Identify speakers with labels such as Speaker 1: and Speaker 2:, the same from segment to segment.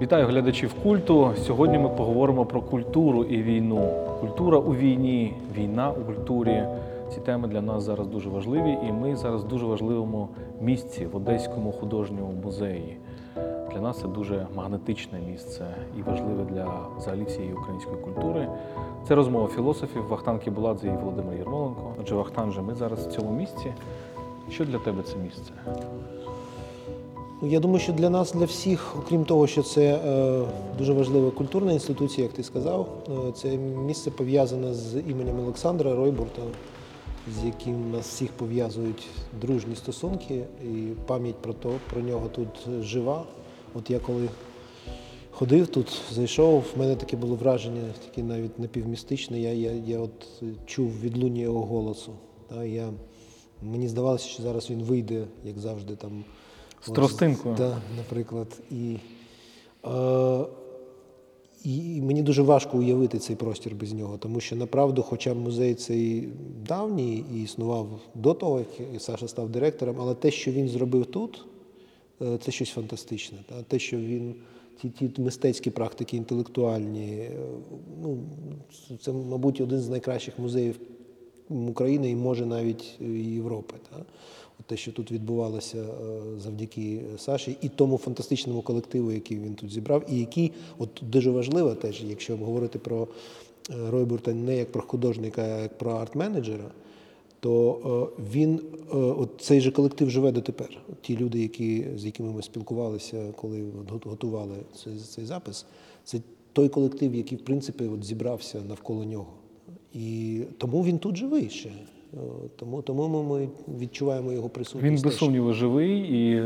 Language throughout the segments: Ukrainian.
Speaker 1: Вітаю глядачів культу. Сьогодні ми поговоримо про культуру і війну. Культура у війні, війна у культурі. Ці теми для нас зараз дуже важливі, і ми зараз в дуже важливому місці в Одеському художньому музеї. Для нас це дуже магнетичне місце і важливе для взагалі всієї української культури. Це розмова філософів Вахтан Кібуладзе і Володимир Єрмоленко. Отже, Вахтан, же, ми зараз в цьому місці. Що для тебе це місце?
Speaker 2: Ну, Я думаю, що для нас, для всіх, окрім того, що це е, дуже важлива культурна інституція, як ти сказав, е, це місце пов'язане з іменем Олександра Ройбурта, з яким нас всіх пов'язують дружні стосунки, і пам'ять про то, про нього тут жива. От я коли ходив тут, зайшов, в мене таке було враження, таке навіть напівмістичне. Я, я, я от чув відлуння його голосу. Та, я, мені здавалося, що зараз він вийде, як завжди, там.
Speaker 1: З тростинкою.
Speaker 2: Так, наприклад. І, е, і мені дуже важко уявити цей простір без нього, тому що направду, хоча музей цей давній і існував до того, як Саша став директором, але те, що він зробив тут, е, це щось фантастичне. Та? Те, що він. Ті, ті мистецькі практики, інтелектуальні, е, ну, це, мабуть, один з найкращих музеїв України і може навіть Європи. Та? Те, що тут відбувалося е, завдяки Саші і тому фантастичному колективу, який він тут зібрав, і який, от дуже важливо теж, якщо говорити про е, Ройбурта не як про художника, а як про арт-менеджера, то е, він, от цей же колектив живе дотепер. От Ті люди, які, з якими ми спілкувалися, коли готували цей, цей запис, це той колектив, який, в принципі, от зібрався навколо нього. І тому він тут живий ще. Е, Тому, тому ми- ми відчуваємо його присутність.
Speaker 1: Він без сумніву живий і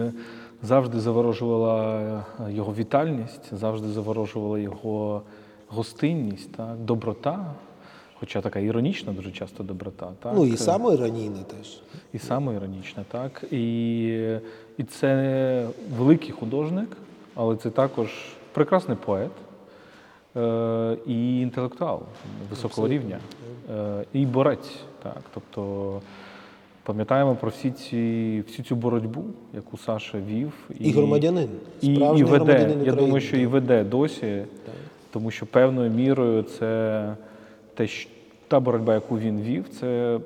Speaker 1: завжди заворожувала е, його вітальність, завжди заворожувала його гостинність, так, доброта, хоча така іронічна дуже часто доброта. Так?
Speaker 2: Ну і самоіронійне теж.
Speaker 1: І самоіронічна, так. І, і це великий художник, але це також прекрасний поет і інтелектуал високого рівня, е, і борець. Так. Тобто пам'ятаємо про всі ці, всю цю боротьбу, яку Саша вів.
Speaker 2: І громадянин.
Speaker 1: І, і веде.
Speaker 2: громадянин
Speaker 1: Я думаю, що і веде досі, тому що певною мірою це те, що та боротьба, яку він вів, це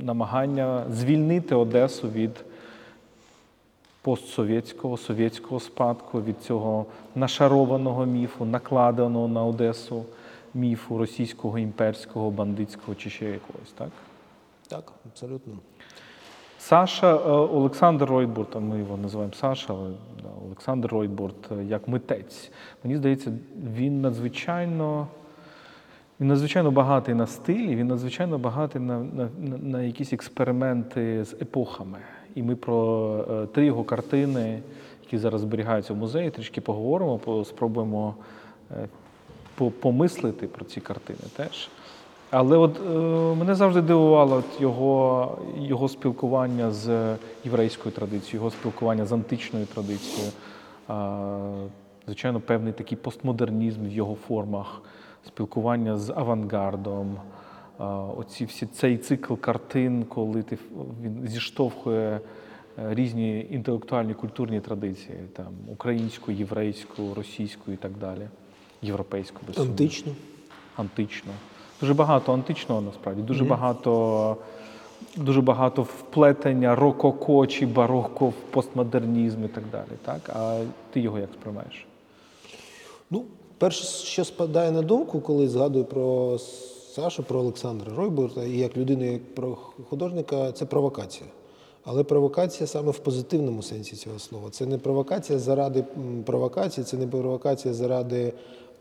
Speaker 1: намагання звільнити Одесу від постсовєтського, совєтського спадку, від цього нашарованого міфу, накладеного на Одесу міфу російського, імперського, бандитського чи ще якогось, так?
Speaker 2: Так, абсолютно.
Speaker 1: Саша е, Олександр Ройбурт, а ми його називаємо Саша, але Олександр Ройбурт е, як митець. Мені здається, він надзвичайно, він надзвичайно багатий на стилі, він надзвичайно багатий на, на, на якісь експерименти з епохами. І ми про е, три його картини, які зараз зберігаються в музеї, трішки поговоримо, по- спробуємо е, помислити про ці картини теж. Але от е, мене завжди дивувало його, його спілкування з єврейською традицією, його спілкування з античною традицією. Звичайно, певний такий постмодернізм в його формах, спілкування з авангардом. Оці всі цей цикл картин, коли ти, він зіштовхує е, різні інтелектуальні культурні традиції, там українську, єврейську, російську і так далі, європейську без сумніву
Speaker 2: Антично.
Speaker 1: антично. Дуже багато античного насправді, дуже багато, дуже багато вплетення рококо чи бароко в постмодернізм і так далі. Так? А ти його як сприймаєш?
Speaker 2: Ну, перше, що спадає на думку, коли згадую про Сашу, про Олександра Ройбурта, і як людину, як про художника, це провокація. Але провокація саме в позитивному сенсі цього слова. Це не провокація заради провокації, це не провокація заради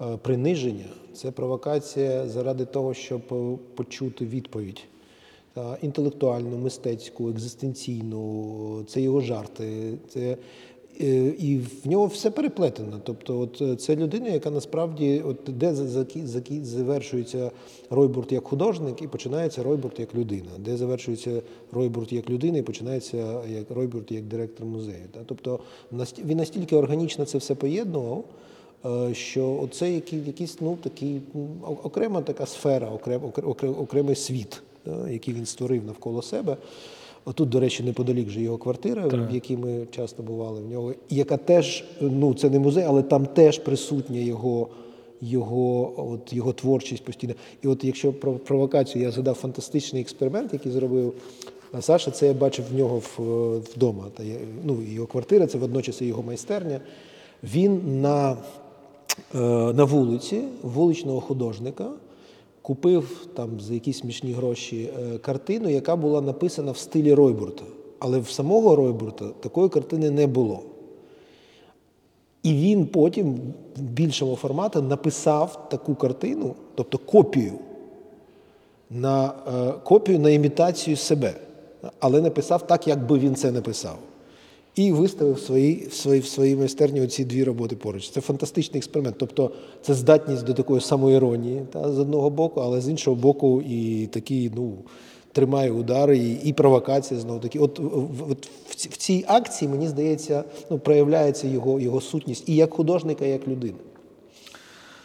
Speaker 2: е, приниження, це провокація заради того, щоб е, почути відповідь. Інтелектуальну, мистецьку, екзистенційну, це його жарти, це Е, І в нього все переплетено. Тобто, от е, це людина, яка насправді, от де завершується Ройбурт як художник і починається Ройбурт як людина, де завершується Ройбурт як людина і починається як Ройбурт як директор музею. Тобто він настільки органічно це все поєднував, е, що це якийсь ну, такий, окрема така сфера, окрем, окре- окре- окремий світ, е, який він створив навколо себе. Отут, до речі, неподалік же його квартира, в якій ми часто бували в нього, яка теж, ну це не музей, але там теж присутня його, його, от, його творчість постійно. І от якщо про провокацію я згадав фантастичний експеримент, який зробив Саша, це я бачив в нього в, вдома. Та ну, його квартира, це водночас і його майстерня. Він на, е, на вулиці вуличного художника купив там за якісь смішні гроші е, картину, яка була написана в стилі Ройбурта. Але в самого Ройбурта такої картини не було. І він потім в більшому форматі написав таку картину, тобто копію на е, копію на імітацію себе, але написав так, як би він це написав. І виставив в своїй, в своїй, в своїй майстерні оці дві роботи поруч. Це фантастичний експеримент. Тобто це здатність до такої самоіронії та, з одного боку, але з іншого боку, і такий, ну, тримає удари, і, і провокація знову таки. От, от в цій акції, мені здається, ну, проявляється його, його сутність і як художника, і як людини.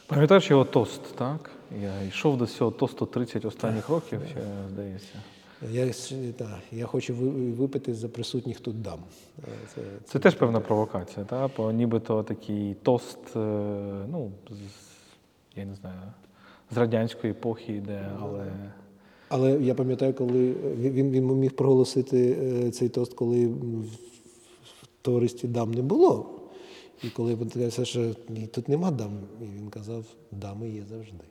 Speaker 1: Пам'ятаєш його тост, так? Я йшов до цього тосту 30 останніх років, ще, здається.
Speaker 2: Я, та, я хочу випити за присутніх тут дам. Е, Це,
Speaker 1: Це теж певна провокація, так? Бо нібито такий тост, е, ну, з, я не знаю, з радянської епохи йде, але.
Speaker 2: Але я пам'ятаю, коли він, він міг проголосити е, цей тост, коли в товаристві дам не було. І коли він сказав, що «Ні, тут нема дам, і він казав, дами є завжди.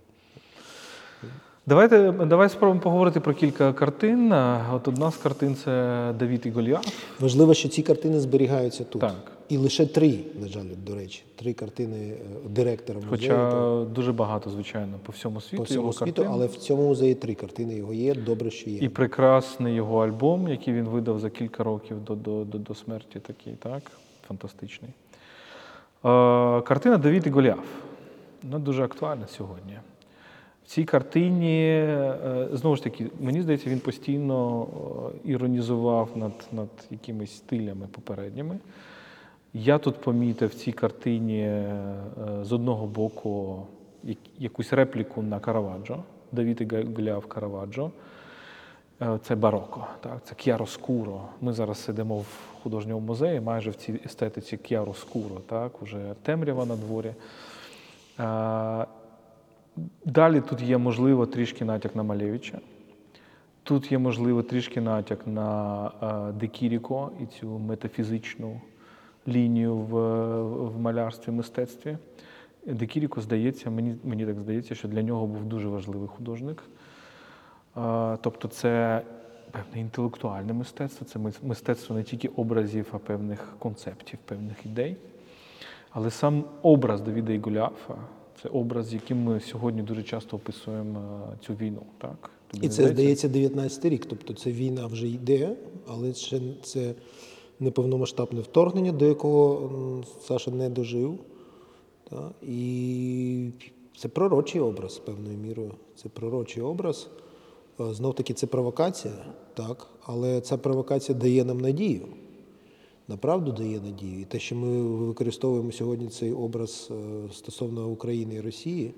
Speaker 1: Давайте давай спробуємо поговорити про кілька картин. От одна з картин це Давід і Голіаф.
Speaker 2: Важливо, що ці картини зберігаються тут.
Speaker 1: Так.
Speaker 2: І лише три, на жаль, до речі, три картини е, директора музею.
Speaker 1: Хоча дуже багато, звичайно, по всьому світу.
Speaker 2: по всьому
Speaker 1: його
Speaker 2: світу,
Speaker 1: картин.
Speaker 2: але в цьому музеї три картини його є. Добре, що є.
Speaker 1: І прекрасний його альбом, який він видав за кілька років до, до, до, до смерті, такий, так? Фантастичний. Е, картина Давід і Голіаф. Вона дуже актуальна сьогодні. В цій картині, е, знову ж таки, мені здається, він постійно е, іронізував над, над якимись стилями попередніми. Я тут помітив в цій картині е, з одного боку якусь репліку на Караваджо, Давід і Га- Голіаф Караваджо. Це бароко, так, це к'яроскуро. Ми зараз сидимо в художньому музеї, майже в цій естетиці к'яроскуро, так, уже темрява на дворі. Далі тут є, можливо, трішки натяк на Малевича. Тут є, можливо, трішки натяк на е, Декіріко і цю метафізичну лінію в, в малярстві, мистецтві. Декіріко, здається, мені, мені так здається, що для нього був дуже важливий художник. Е, Тобто це певне інтелектуальне мистецтво, це мистецтво не тільки образів, а певних концептів, певних ідей. Але сам образ Давіда і Голіафа це образ, яким ми сьогодні дуже часто описуємо е, цю війну. Так? Тобі
Speaker 2: І це здається 19 рік. Тобто це війна вже йде, але ще це не повномасштабне вторгнення, до якого Саша не дожив. Та? І це пророчий образ певною мірою. Це пророчий образ. Знов таки це провокація, так, але ця провокація дає нам надію. Направду дає надію. І те, що ми використовуємо сьогодні цей образ е, стосовно України і Росії,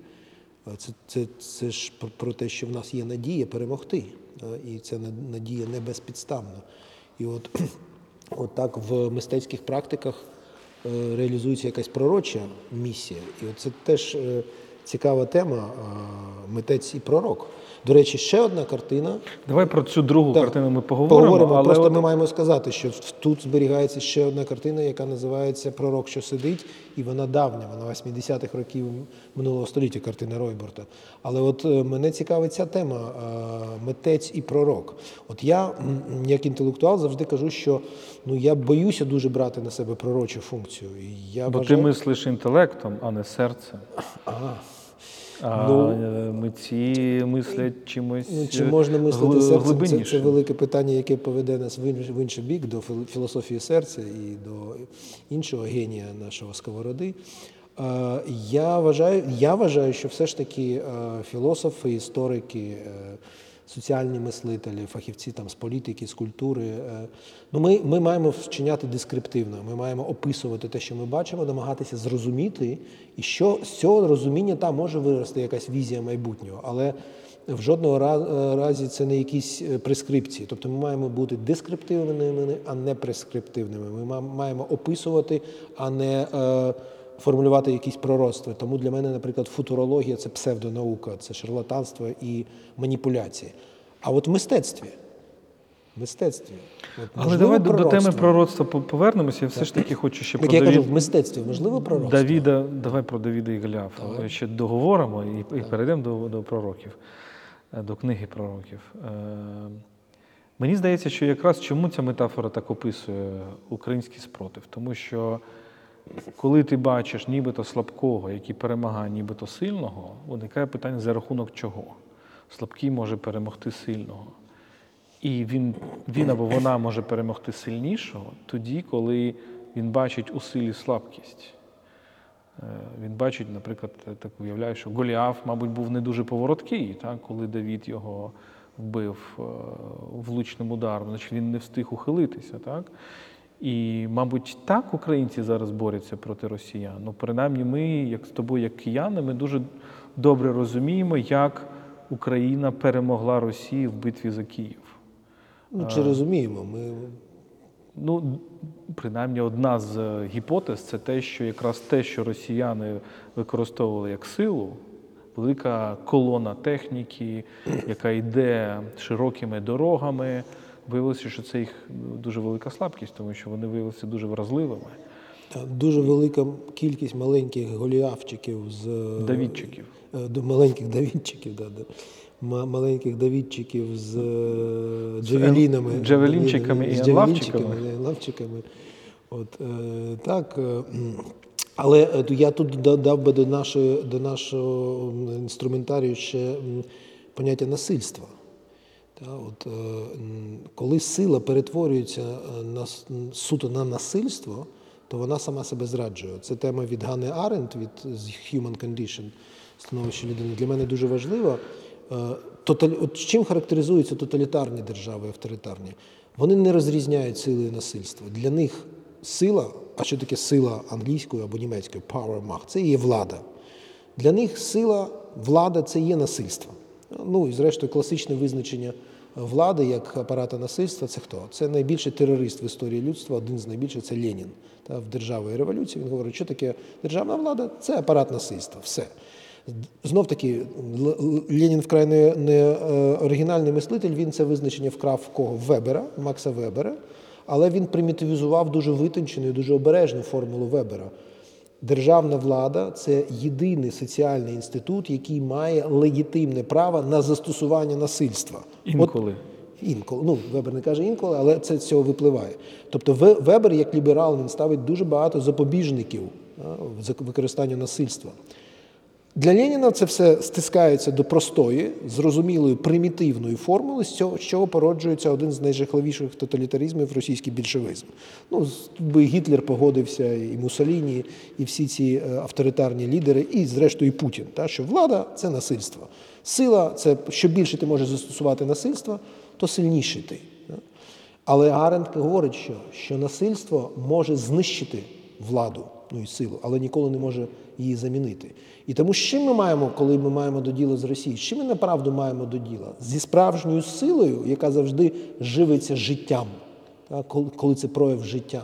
Speaker 2: е, це, це, це ж про- те, що в нас є надія перемогти. е, І ця надія не безпідставна. І от, от так в мистецьких практиках реалізується якась пророча місія. І от це теж цікава тема е, митець і пророк. До речі, ще одна картина.
Speaker 1: Давай про цю другу
Speaker 2: Так,
Speaker 1: картину ми поговоримо.
Speaker 2: Поговоримо.
Speaker 1: але
Speaker 2: Просто
Speaker 1: от-
Speaker 2: ми маємо сказати, що тут зберігається ще одна картина, яка називається Пророк, що сидить, і вона давня, вона 80-х років минулого століття, картина Ройборта. Але от е, мене цікавить ця тема е, митець і пророк. От я, як інтелектуал, завжди кажу, що ну я боюся дуже брати на себе пророчу функцію. І я
Speaker 1: Бо
Speaker 2: вважаю...
Speaker 1: ти мислиш інтелектом, а не серцем.
Speaker 2: Ага.
Speaker 1: А
Speaker 2: Ну,
Speaker 1: митці мислять чимось
Speaker 2: Ну, чи можна мислити серцем? Це, це велике питання, яке поведе нас в інш- в інший бік до філософії серця і до іншого генія нашого сковороди. Я вважаю, я вважаю, що все ж таки філософи, історики, е, соціальні мислителі, фахівці там, з політики, з культури. е, Ну, ми, ми маємо вчиняти дескриптивно, ми маємо описувати те, що ми бачимо, намагатися зрозуміти, і що з цього розуміння там може вирости якась візія майбутнього. Але в жодного е, разі це не якісь е, прескрипції. Тобто ми маємо бути дескриптивними, а не прескриптивними. Ми ма- маємо описувати, а не формулювати якісь пророцтва. Тому для мене, наприклад, футурологія це псевдонаука, це шарлатанство і маніпуляції. А от в мистецтві. В мистецтві. От,
Speaker 1: Але давай до, до теми пророцтва повернемося. Я все ж таки хочу ще
Speaker 2: Так
Speaker 1: про
Speaker 2: я кажу, в мистецтві можливо пророцтво?
Speaker 1: Давіда, давай про Давіда і Голіафа. Ще договоримо і, і перейдемо до, до пророків, е, до книги пророків. Е, Мені здається, що якраз чому ця метафора так описує український спротив? Тому що коли ти бачиш нібито слабкого, який перемагає нібито сильного, виникає питання за рахунок чого. Слабкий може перемогти сильного. І він, він або вона може перемогти сильнішого тоді, коли він бачить у силі слабкість. Е, Він бачить, наприклад, так уявляю, що Голіаф, мабуть, був не дуже повороткий, так, коли Давід його вбив е, влучним ударом, значить він не встиг ухилитися. Так? І, мабуть, так українці зараз борються проти росіян. Ну, принаймні, ми, як з тобою, як кияни, ми дуже добре розуміємо, як Україна перемогла Росію в битві за Київ.
Speaker 2: Ну, чи розуміємо? Ми
Speaker 1: Ну, принаймні, одна з е, гіпотез це те, що якраз те, що росіяни використовували як силу, велика колона техніки, яка йде широкими дорогами, виявилося, що це їх ну, дуже велика слабкість, тому що вони виявилися дуже вразливими.
Speaker 2: Дуже велика кількість маленьких голіафчиків з
Speaker 1: Давідчиків.
Speaker 2: Е, до маленьких давідчиків, да, да. Маленьких давідчиків з е, джавелінами.
Speaker 1: джавелінчиками і енлавчиками.
Speaker 2: От, е, так, е, але е, я тут да- дав би до нашого, до нашого інструментарію ще поняття насильства. От, е, коли сила перетворюється е, на, суто на насильство, то вона сама себе зраджує. Це тема від Ганни Аренд від Human Condition, становище людини. Для мене дуже важливо. Е, От чим характеризуються тоталітарні держави, авторитарні? Вони не розрізняють сили і насильство. Для них сила, а що таке сила англійською або німецькою power, macht, це є влада. Для них сила, влада це є насильство. Ну і зрештою, класичне визначення влади як апарата насильства це хто? Це найбільший терорист в історії людства, один з найбільших це Ленін. Та, в державі і революції він говорить, що таке державна влада? Це апарат насильства. Все. Знов таки, Ленін вкрай не, не е, оригінальний мислитель, він це визначення вкрав в кого? Вебера, Макса Вебера, але він примітивізував дуже витончену і дуже обережну формулу Вебера. Державна влада це єдиний соціальний інститут, який має легітимне право на застосування насильства. От
Speaker 1: Інколи.
Speaker 2: Інколи, ну Вебер не каже інколи, але це з цього випливає. Тобто Вебер, як ліберал, він ставить дуже багато запобіжників а, в використанню насильства. Для Леніна це все стискається до простої, зрозумілої, примітивної формули, з цього, з чого породжується один з найжахливіших тоталітаризмів російський більшовизм. Ну, тут би Гітлер погодився, і Муссоліні, і всі ці е, авторитарні лідери, і зрештою і Путін, та, що влада це насильство. Сила це що більше ти можеш застосувати насильства, то сильніший ти. Але Аренд говорить, що, що насильство може знищити владу, і силу, але ніколи не може її замінити. І тому чим ми маємо, коли ми маємо до діла з Росією? Чим ми направду маємо до діла? Зі справжньою силою, яка завжди живиться життям, коли, це прояв життя.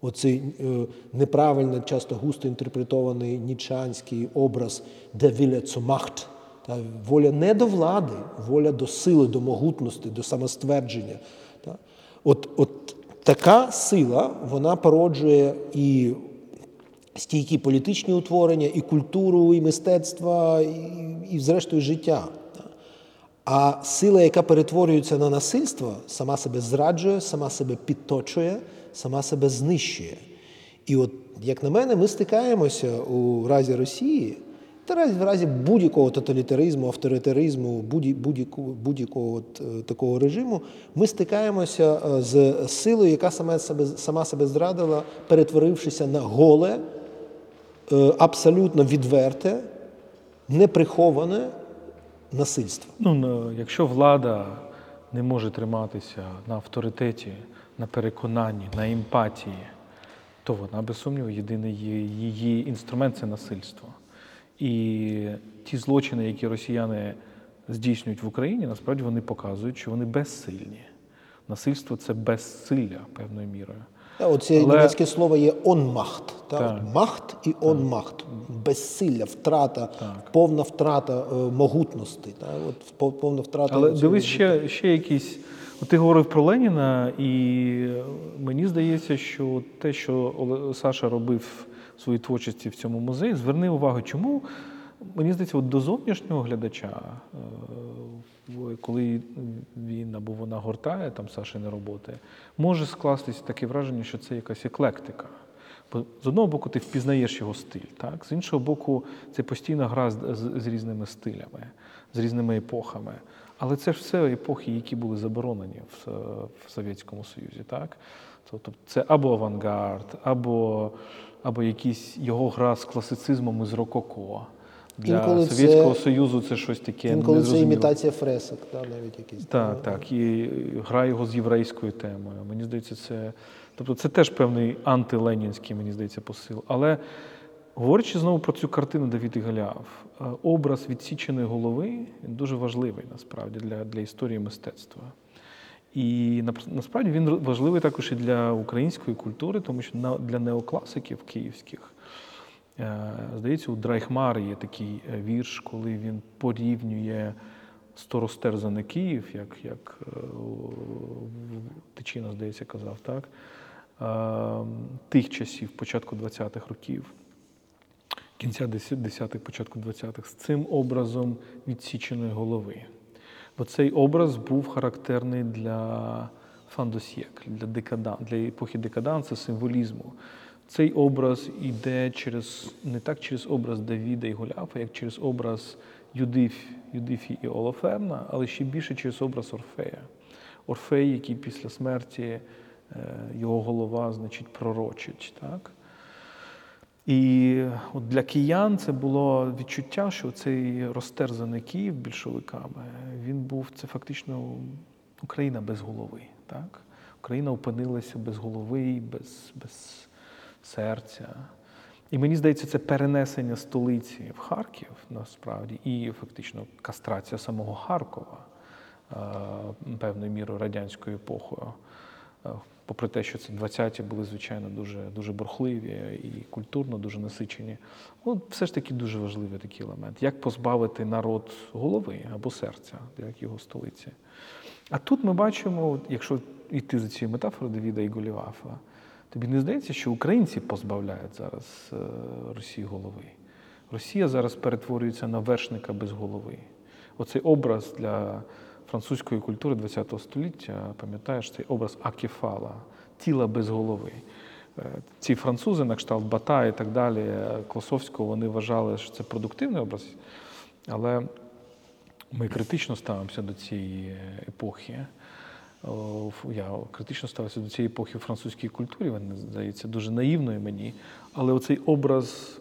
Speaker 2: Оцей е, неправильно, часто густо інтерпретований нічанський образ де zur Macht. Та, воля не до влади, воля до сили, до могутності, до самоствердження. Та. От, от така сила вона породжує і стійкі політичні утворення, і культуру, і мистецтво, і, і зрештою життя. А сила, яка перетворюється на насильство, сама себе зраджує, сама себе підточує, сама себе знищує. І от, як на мене, ми стикаємося у разі Росії, та в разі будь-якого тоталітаризму, авторитаризму, будь- будь-якого, будь-якого от, е, такого режиму, ми стикаємося е, з силою, яка сама себе, сама себе зрадила, перетворившися на голе, абсолютно відверте, неприховане насильство.
Speaker 1: Ну, якщо влада не може триматися на авторитеті, на переконанні, на емпатії, то вона, без сумніву, єдиний її інструмент це насильство. І ті злочини, які росіяни здійснюють в Україні, насправді вони показують, що вони безсильні. Насильство це безсилля певною мірою.
Speaker 2: Оце
Speaker 1: Але-
Speaker 2: німецьке слово є «онмахт». Та?
Speaker 1: Так.
Speaker 2: Махт і «онмахт». Безсилля, втрата, повна втрата е, могутності. От, повна втрата.
Speaker 1: Але дивись ще, ще якісь. Ти говорив про Леніна, і мені здається, що те, що Саша робив в своїй творчості в цьому музеї, зверни увагу, чому мені здається, от до зовнішнього глядача, е, коли він або вона гортає там Сашини роботи, може скластися таке враження, що це якась еклектика. Бо з одного боку, ти впізнаєш його стиль, так? з іншого боку, це постійна гра з, з, з різними стилями, з різними епохами. Але це ж все епохи, які були заборонені в, в Совєтському Союзі. Так? Тобто це або авангард, або, або якісь його гра з класицизмом і з рококо. Для
Speaker 2: Інколи це-
Speaker 1: Совєтського Союзу це щось таке.
Speaker 2: Інколи це імітація фресок, та, навіть якісь.
Speaker 1: Так, так. І гра його з єврейською темою. Мені здається, це. Тобто це теж певний антиленінський, мені здається, посил. Але говорячи знову про цю картину Давід і Голіаф, е, образ відсіченої голови він дуже важливий насправді для, для історії мистецтва. І насправді він важливий також і для української культури, тому що для неокласиків київських. Е, Здається, у Драйхмари є такий е, вірш, коли він порівнює сторостерзаний Київ, як, як е, Тичина, здається, казав, так? Тих часів, початку 20-х років, кінця 10-х, початку 20-х, з цим образом відсіченої голови. Бо цей образ був характерний для фандосьєк, для декадан, для епохи декаданса, символізму. Цей образ йде через не так через образ Давіда і Голіафа, як через образ Юдиф, Юдифі і Олоферна, але ще більше через образ Орфея. Орфей, який після смерті е, його голова, значить, пророчить. Так? І от для киян це було відчуття, що цей розтерзаний Київ більшовиками, він був це фактично Україна без голови. Так? Україна опинилася без голови, без, без серця. І мені здається, це перенесення столиці в Харків насправді, і фактично кастрація самого Харкова е, певною мірою радянською епохою. Е, Попри те, що це 20-ті були, звичайно, дуже, дуже бурхливі і культурно дуже насичені. Ну, все ж таки дуже важливий такий елемент. Як позбавити народ голови або серця, як його столиці. А тут ми бачимо, якщо йти за цією метафорою Давіда і Голівафа, тобі не здається, що українці позбавляють зараз е, Росії голови. Росія зараз перетворюється на вершника без голови. Оцей образ для французької культури ХХ століття, пам'ятаєш, цей образ акефала, тіла без голови. Е, Ці французи, на кшталт Бата і так далі, е, Класовського, вони вважали, що це продуктивний образ, але ми критично ставимося до цієї епохи. Я критично ставився до цієї епохи в французькій культурі, вона здається дуже наївною мені. Але оцей образ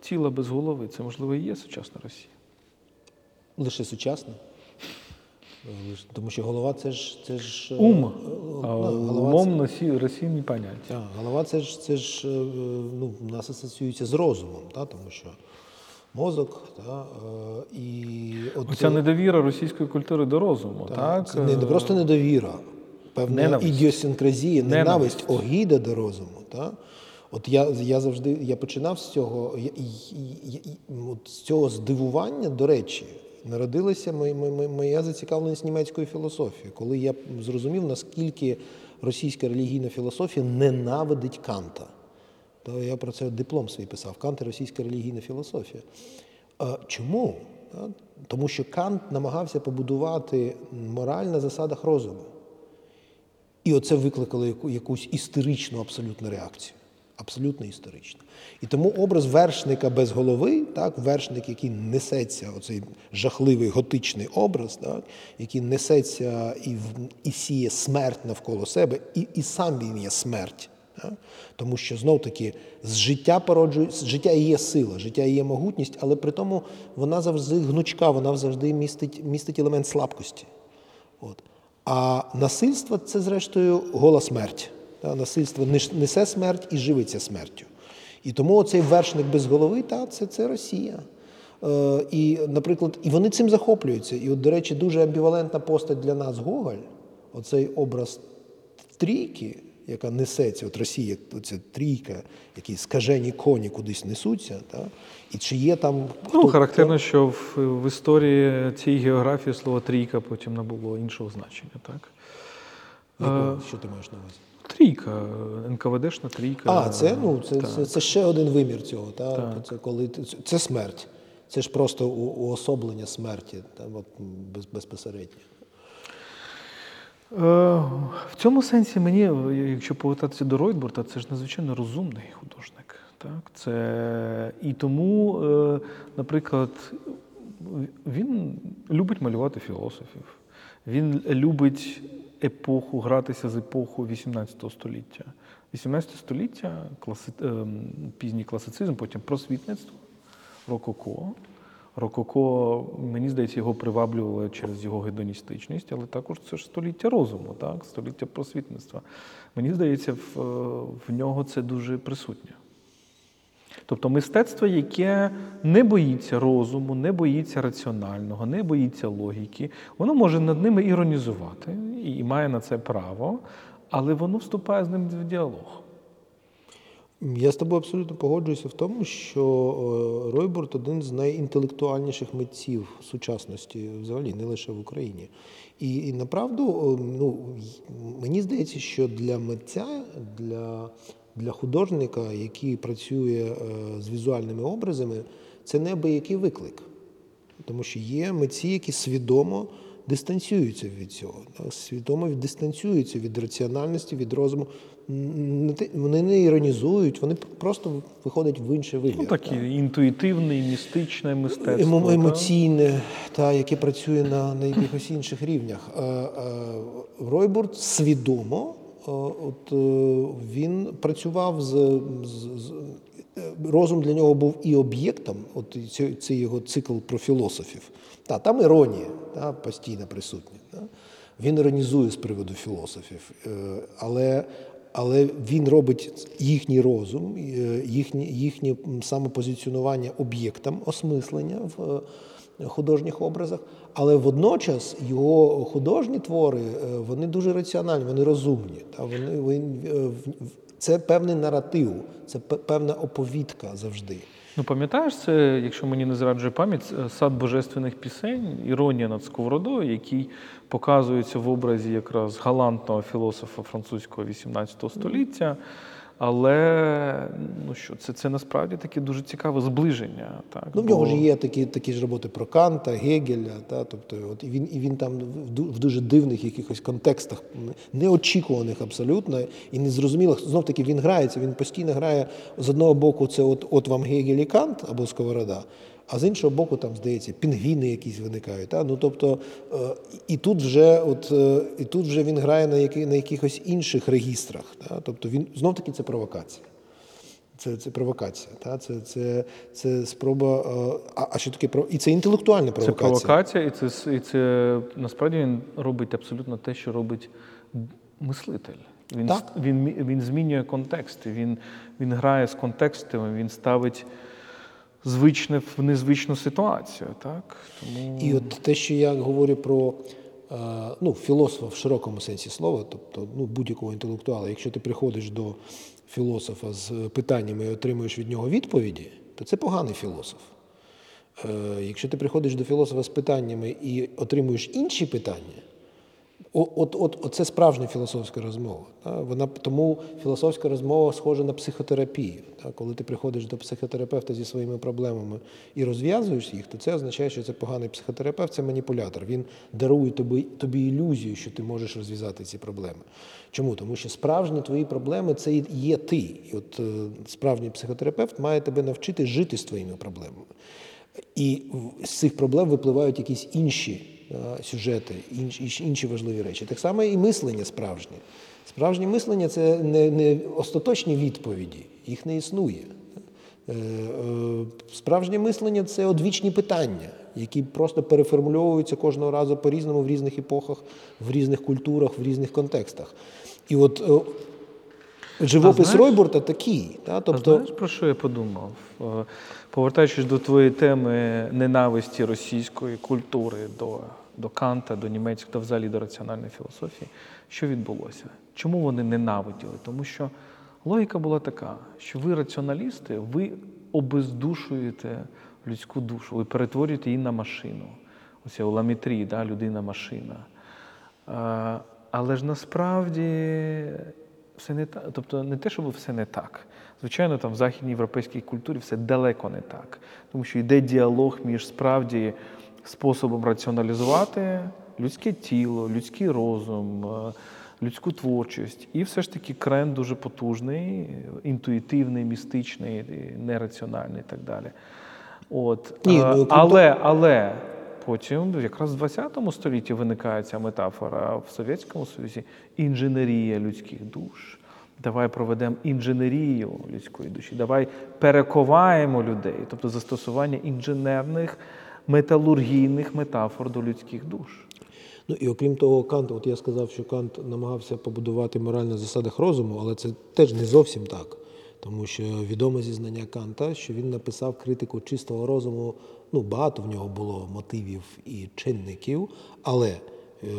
Speaker 1: тіла без голови це, можливо, і є сучасна Росія.
Speaker 2: Лише сучасно. Е, Тому що голова це ж. Це ж е,
Speaker 1: Ум.
Speaker 2: е,
Speaker 1: А
Speaker 2: ну,
Speaker 1: умом носі Росії поняття.
Speaker 2: Так, голова це ж це ж е, ну, в нас асоціюється з розумом, та, тому що мозок, та, е, і от
Speaker 1: Оця недовіра російської культури до розуму,
Speaker 2: та,
Speaker 1: так?
Speaker 2: це не, просто недовіра, певна
Speaker 1: Ненависть.
Speaker 2: ідіосінкразія, ненависть,
Speaker 1: Ненависть.
Speaker 2: огіда до розуму. Та? От я, я завжди я починав з цього, я, я, от з цього здивування, до речі, народилася моя, моя зацікавленість німецькою філософією, коли я зрозумів, наскільки російська релігійна філософія ненавидить Канта. Я про це диплом свій писав. Кант і російська релігійна філософія. Чому? Тому що Кант намагався побудувати мораль на засадах розуму. І оце викликало якусь істеричну абсолютну реакцію. Абсолютно історично. І тому образ вершника без голови, так, вершник, який несеться, оцей жахливий готичний образ, так, який несеться і, і сіє смерть навколо себе, і, і сам він є смерть. Тому що знов таки з життя породжує, з життя є сила, життя є могутність, але при тому вона завжди гнучка, вона завжди містить, містить елемент слабкості. От. А насильство це, зрештою, гола смерть. Та, насильство несе смерть і живиться смертю. І тому цей вершник без голови, та, це, це Росія. Е, І, наприклад, і вони цим захоплюються. І, от, до речі, дуже амбівалентна постать для нас Гоголь, оцей образ трійки, яка несеться, от Росія, оця трійка, які скажені коні кудись несуться. Та? І чи є там
Speaker 1: Ну,
Speaker 2: хто-
Speaker 1: характерно, що в, в історії цієї географії слово трійка потім набуло іншого значення, так?
Speaker 2: Якого?
Speaker 1: Е,
Speaker 2: що ти маєш на увазі?
Speaker 1: Трійка, НКВДшна трійка.
Speaker 2: А, це, ну, це, це, це ще один вимір цього. Та?
Speaker 1: Так.
Speaker 2: Це, коли, це смерть. Це ж просто уособлення смерті, та, от, без, безпосередньо.
Speaker 1: Е, В цьому сенсі мені, якщо повертатися до Ройтбурта, це ж надзвичайно розумний художник. Так? Це... І тому, е, наприклад, він любить малювати філософів. Він любить епоху, гратися з епоху 18 століття. 18 століття, класи... ем, пізній класицизм, потім просвітництво, рококо. Рококо, мені здається, його приваблювало через його гедоністичність, але також це ж століття розуму, так? століття просвітництва. Мені здається, в, в нього це дуже присутнє. Тобто мистецтво, яке не боїться розуму, не боїться раціонального, не боїться логіки, воно може над ними іронізувати і має на це право, але воно вступає з ним в діалог.
Speaker 2: Я з тобою абсолютно погоджуюся в тому, що е, Ройбурт один з найінтелектуальніших митців сучасності, взагалі, не лише в Україні. І, і направду, е, ну, мені здається, що для митця, для, для художника, який працює е, з візуальними образами, це неабиякий виклик. Тому що є митці, які свідомо дистанціюються від цього, свідомо дистанціюються від раціональності, від розуму. Вони не іронізують, вони просто виходять в інший вимір.
Speaker 1: Ну, так і інтуїтивне, містичне мистецтво.
Speaker 2: Емо- емоційне, та, яке працює на, на якихось інших рівнях. Е, е, Ройбурт свідомо, от, е, він працював з, з, з розум для нього був і об'єктом, от і це, це його цикл про філософів. Та, там іронія та, постійно присутня. Та. Він іронізує з приводу філософів, але, але він робить їхній розум, е, їхнє, їхнє самопозиціонування об'єктом осмислення в е, художніх образах, але водночас його художні твори е, вони дуже раціональні, вони розумні. Та вони, це певний наратив, це певна оповідка завжди.
Speaker 1: Ну, пам'ятаєш, це, якщо мені не зраджує пам'ять, е, сад божественних пісень, іронія над сковородою, який показується в образі якраз галантного філософа французького XVIII століття. Але ну що, це, це насправді таке дуже цікаве зближення. Так?
Speaker 2: Ну, в нього
Speaker 1: Бо-
Speaker 2: ж є такі, такі ж роботи про Канта, Гегеля, та, тобто, от, і, він, і він там в ду- в дуже дивних якихось контекстах, неочікуваних абсолютно, і незрозумілих. Знов таки він грається, він постійно грає з одного боку, це от, от вам Гегель і Кант або Сковорода, а з іншого боку, там, здається, пінгвіни якісь виникають. Та? Ну, тобто, е, і тут вже, от, е, і тут вже він грає на, які, на якихось інших регістрах. Та? Тобто він знов таки це провокація. Це, це провокація. Та? Це, це, це спроба. е, А, а що таке і це інтелектуальна
Speaker 1: Це
Speaker 2: провокація.
Speaker 1: провокація, і це, і це насправді він робить абсолютно те, що робить мислитель. Він,
Speaker 2: Так.
Speaker 1: він, він змінює контексти, він, він грає з контекстами, він ставить звичне в незвичну ситуацію. Так? Тому...
Speaker 2: І от те, що я говорю про е, ну, філософа в широкому сенсі слова, тобто ну, будь-якого інтелектуала, якщо ти приходиш до філософа з питаннями і отримуєш від нього відповіді, то це поганий філософ. Е, Якщо ти приходиш до філософа з питаннями і отримуєш інші питання, От, от, от це справжня філософська розмова. Вона тому філософська розмова схожа на психотерапію. Коли ти приходиш до психотерапевта зі своїми проблемами і розв'язуєш їх, то це означає, що це поганий психотерапевт, це маніпулятор. Він дарує тобі, тобі ілюзію, що ти можеш розв'язати ці проблеми. Чому? Тому що справжні твої проблеми це є ти. І от е, справжній психотерапевт має тебе навчити жити з твоїми проблемами. І з цих проблем випливають якісь інші сюжети, інші, важливі речі. Так само і мислення справжнє. Справжнє мислення це не, не остаточні відповіді, їх не існує. Е, е, Справжнє мислення це одвічні питання, які просто переформульовуються кожного разу по-різному в різних епохах, в різних культурах, в різних контекстах. І от е, Живопис
Speaker 1: знаєш-
Speaker 2: Ройбурта такий. Та?
Speaker 1: А
Speaker 2: Тобто,
Speaker 1: знаєш, про що я подумав? Е, Повертаючись до твоєї теми ненависті російської культури до, до Канта, до німецької та взагалі до раціональної філософії, що відбулося? Чому вони ненавиділи? Тому що логіка була така, що ви раціоналісти, ви обездушуєте людську душу, ви перетворюєте її на машину. Оце у ламітрі, да, людина-машина. Е, Але ж насправді все не так. Тобто не те, щоб все не так. Звичайно, там в західній європейській культурі все далеко не так. Тому що йде діалог між справді способом раціоналізувати людське тіло, людський розум, е, людську творчість. І все ж таки крен дуже потужний, інтуїтивний, містичний, нераціональний і так далі. От.
Speaker 2: Ні,
Speaker 1: е,
Speaker 2: ну,
Speaker 1: але, але потім якраз в 20 столітті виникає ця метафора в Совєтському Союзі інженерія людських душ. Давай проведемо інженерію людської душі, давай перековаємо людей, тобто застосування інженерних металургійних метафор до людських душ.
Speaker 2: Ну і окрім того, Кант, от я сказав, що Кант намагався побудувати мораль на засадах розуму, але це теж не зовсім так. Тому що відоме зізнання Канта, що він написав критику чистого розуму. Ну, багато в нього було мотивів і чинників, але е,